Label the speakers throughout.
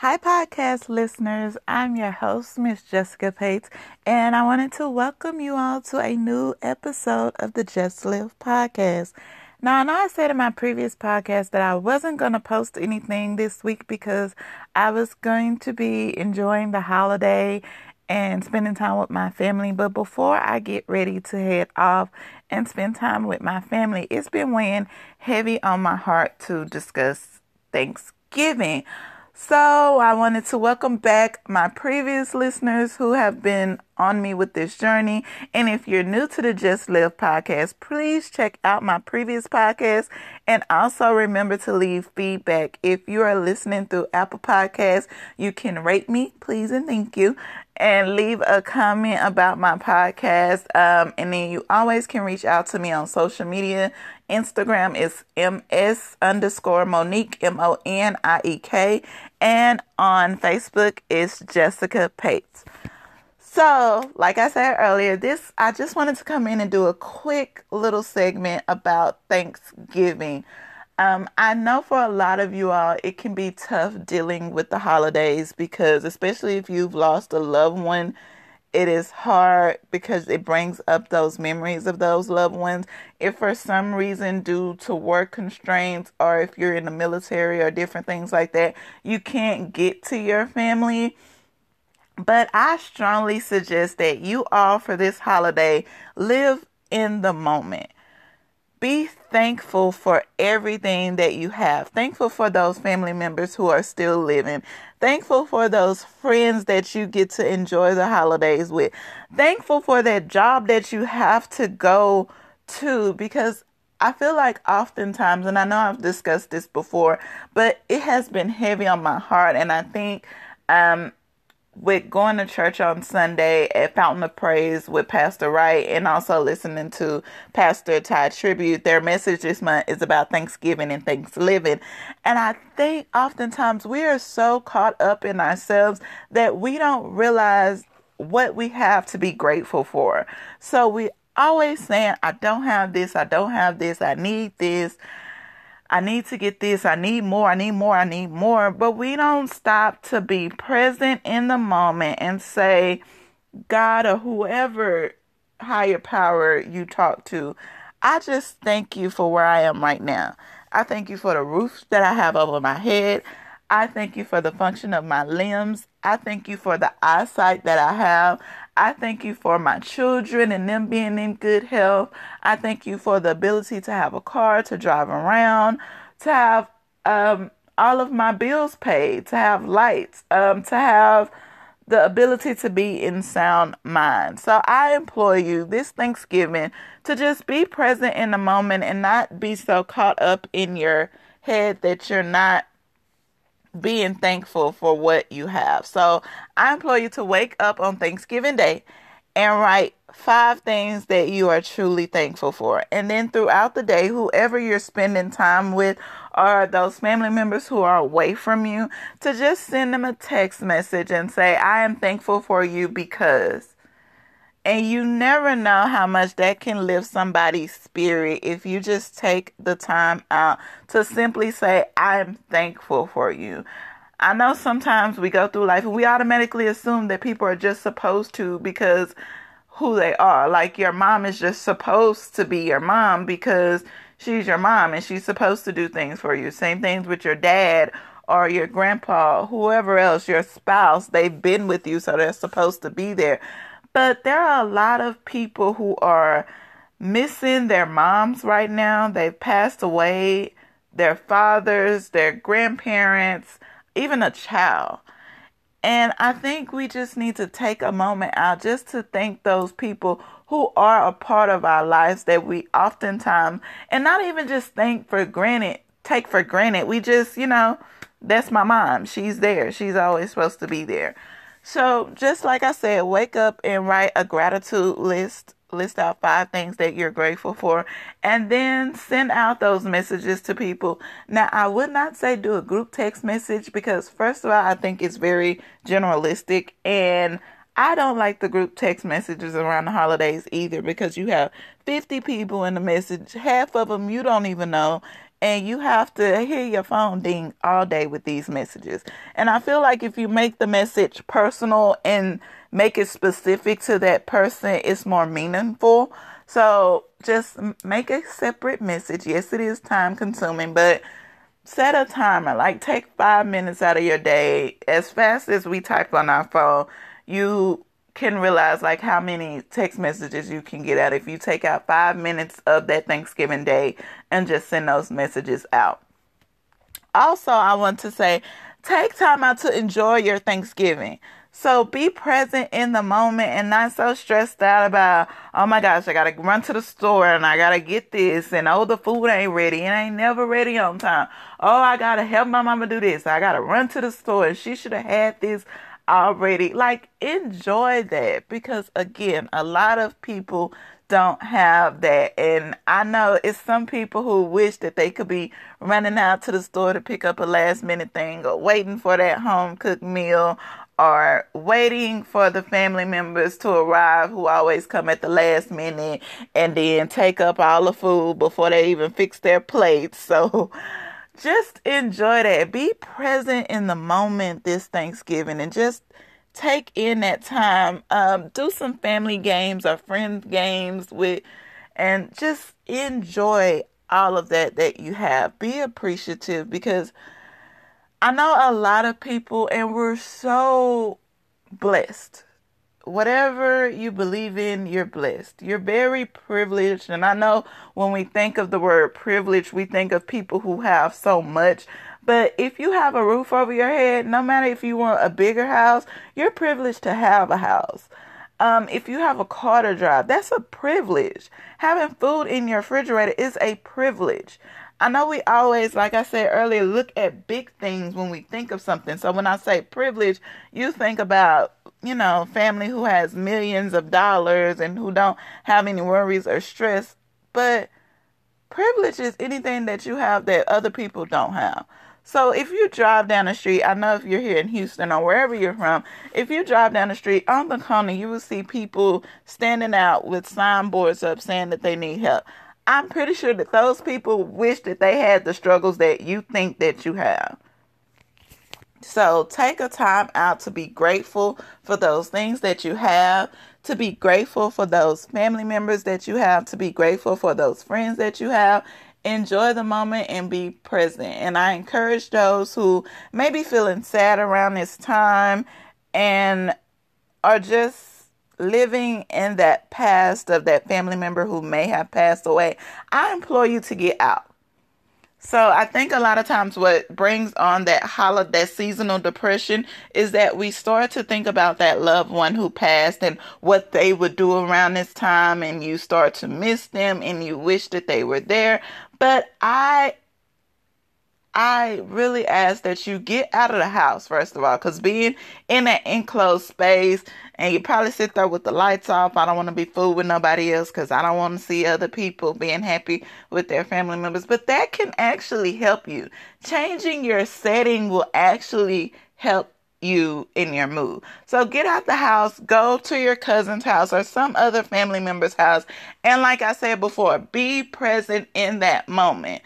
Speaker 1: Hi, podcast listeners. I'm your host, Miss Jessica Pates, and I wanted to welcome you all to a new episode of the Just Live podcast. Now, I know I said in my previous podcast that I wasn't going to post anything this week because I was going to be enjoying the holiday and spending time with my family. But before I get ready to head off and spend time with my family, it's been weighing heavy on my heart to discuss Thanksgiving. So, I wanted to welcome back my previous listeners who have been on me with this journey. And if you're new to the Just Live podcast, please check out my previous podcast and also remember to leave feedback. If you are listening through Apple Podcasts, you can rate me, please and thank you, and leave a comment about my podcast. Um, and then you always can reach out to me on social media Instagram is ms underscore Monique M O N I E K, and on Facebook is Jessica Pates. So, like I said earlier, this I just wanted to come in and do a quick little segment about Thanksgiving. Um, I know for a lot of you all, it can be tough dealing with the holidays because, especially if you've lost a loved one it is hard because it brings up those memories of those loved ones. If for some reason, due to work constraints, or if you're in the military or different things like that, you can't get to your family. But I strongly suggest that you all for this holiday live in the moment. Be thankful for everything that you have. Thankful for those family members who are still living. Thankful for those friends that you get to enjoy the holidays with. Thankful for that job that you have to go to because I feel like oftentimes, and I know I've discussed this before, but it has been heavy on my heart. And I think um, with going to church on Sunday at Fountain of Praise with Pastor Wright and also listening to Pastor Ty Tribute. Their message this month is about Thanksgiving and Thanksgiving. And I think oftentimes we are so caught up in ourselves that we don't realize what we have to be grateful for. So we always saying, I don't have this, I don't have this, I need this. I need to get this. I need more. I need more. I need more. But we don't stop to be present in the moment and say, God or whoever higher power you talk to, I just thank you for where I am right now. I thank you for the roof that I have over my head. I thank you for the function of my limbs. I thank you for the eyesight that I have. I thank you for my children and them being in good health. I thank you for the ability to have a car to drive around, to have um, all of my bills paid, to have lights, um, to have the ability to be in sound mind. So I implore you this Thanksgiving to just be present in the moment and not be so caught up in your head that you're not being thankful for what you have. So I implore you to wake up on Thanksgiving Day and write five things that you are truly thankful for. And then throughout the day, whoever you're spending time with or those family members who are away from you, to just send them a text message and say, I am thankful for you because. And you never know how much that can lift somebody's spirit if you just take the time out to simply say, I'm thankful for you. I know sometimes we go through life and we automatically assume that people are just supposed to because who they are. Like your mom is just supposed to be your mom because she's your mom and she's supposed to do things for you. Same things with your dad or your grandpa, whoever else, your spouse. They've been with you, so they're supposed to be there. But there are a lot of people who are missing their moms right now. They've passed away, their fathers, their grandparents, even a child. And I think we just need to take a moment out just to thank those people who are a part of our lives that we oftentimes, and not even just thank for granted, take for granted. We just, you know, that's my mom. She's there. She's always supposed to be there. So, just like I said, wake up and write a gratitude list. List out five things that you're grateful for, and then send out those messages to people. Now, I would not say do a group text message because, first of all, I think it's very generalistic, and I don't like the group text messages around the holidays either because you have 50 people in the message, half of them you don't even know, and you have to hear your phone ding all day with these messages. And I feel like if you make the message personal and make it specific to that person, it's more meaningful. So just make a separate message. Yes, it is time consuming, but set a timer. Like take five minutes out of your day. As fast as we type on our phone, you can realize like how many text messages you can get out if you take out five minutes of that Thanksgiving day and just send those messages out. Also, I want to say take time out to enjoy your Thanksgiving. So be present in the moment and not so stressed out about, oh my gosh, I gotta run to the store and I gotta get this and oh, the food ain't ready and ain't never ready on time. Oh, I gotta help my mama do this. I gotta run to the store and she should have had this already like enjoy that. Because again a lot of people don't have that. And i know it's some people who wish that they could be running out to the store to pick up a last minute thing or waiting for that home cooked meal or waiting for the family members to arrive who always come at the last minute and then take up all the food before they even fix their plates. So just enjoy that. Be present in the moment this Thanksgiving and just take in that time. Um, do some family games or friend games with, and just enjoy all of that that you have. Be appreciative because I know a lot of people, and we're so blessed whatever you believe in, you're blessed. You're very privileged. And I know when we think of the word privilege, we think of people who have so much. But if you have a roof over your head, no matter if you want a bigger house, you're privileged to have a house. Um, if you have a car to drive, that's a privilege. Having food in your refrigerator is a privilege. I know we always, like I said earlier, look at big things when we think of something. So when I say privilege, you think about, you know, family who has millions of dollars and who don't have any worries or stress. But privilege is anything that you have that other people don't have. So if you drive down the street, I know if you're here in Houston or wherever you're from, if you drive down the street on the corner, you will see people standing out with signboards up saying that they need help. I'm pretty sure that those people wish that they had the struggles that you think that you have. So take a time out to be grateful for those things that you have, to be grateful for those family members that you have, to be grateful for those friends that you have. Enjoy the moment and be present. And I encourage those who may be feeling sad around this time and are just living in that past of that family member who may have passed away, I implore you to get out. So I think a lot of times what brings on that holiday that seasonal depression is that we start to think about that loved one who passed and what they would do around this time and you start to miss them and you wish that they were there. But I I really ask that you get out of the house, first of all, because being in an enclosed space and you probably sit there with the lights off. I don't want to be fooled with nobody else because I don't want to see other people being happy with their family members. But that can actually help you. Changing your setting will actually help you in your mood. So get out the house, go to your cousin's house or some other family member's house. And like I said before, be present in that moment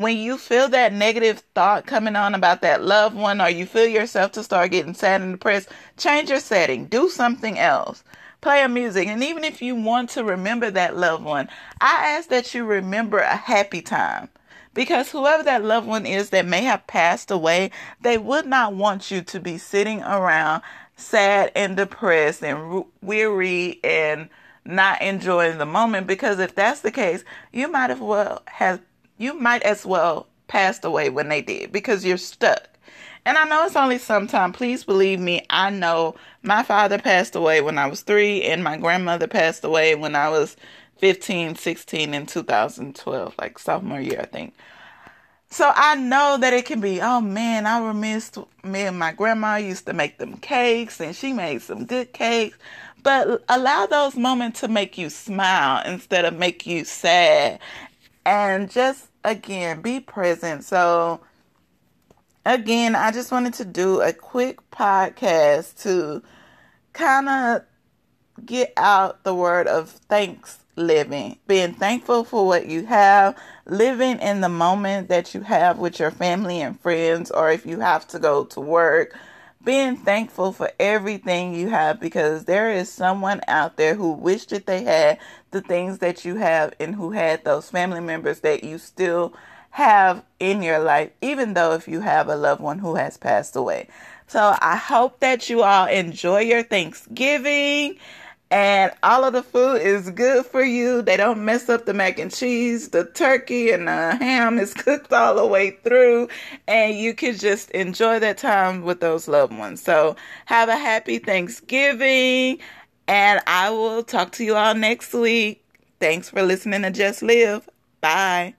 Speaker 1: when you feel that negative thought coming on about that loved one or you feel yourself to start getting sad and depressed, change your setting. Do something else. Play a music. And even if you want to remember that loved one, I ask that you remember a happy time. Because whoever that loved one is that may have passed away, they would not want you to be sitting around sad and depressed and weary and not enjoying the moment because if that's the case, you might as well have you might as well passed away when they did because you're stuck. And I know it's only sometime. Please believe me, I know my father passed away when I was three, and my grandmother passed away when I was 15, 16 in 2012, like sophomore year, I think. So I know that it can be, oh man, I remiss me and my grandma used to make them cakes, and she made some good cakes. But allow those moments to make you smile instead of make you sad. And just again, be present. So, again, I just wanted to do a quick podcast to kind of get out the word of thanks living, being thankful for what you have, living in the moment that you have with your family and friends, or if you have to go to work, being thankful for everything you have because there is someone out there who wished that they had the things that you have and who had those family members that you still have in your life, even though if you have a loved one who has passed away. So I hope that you all enjoy your Thanksgiving and all of the food is good for you. They don't mess up the mac and cheese. The turkey and the ham is cooked all the way through, and you can just enjoy that time with those loved ones. So, have a happy Thanksgiving, and I will talk to you all next week. Thanks for listening to Just Live. Bye.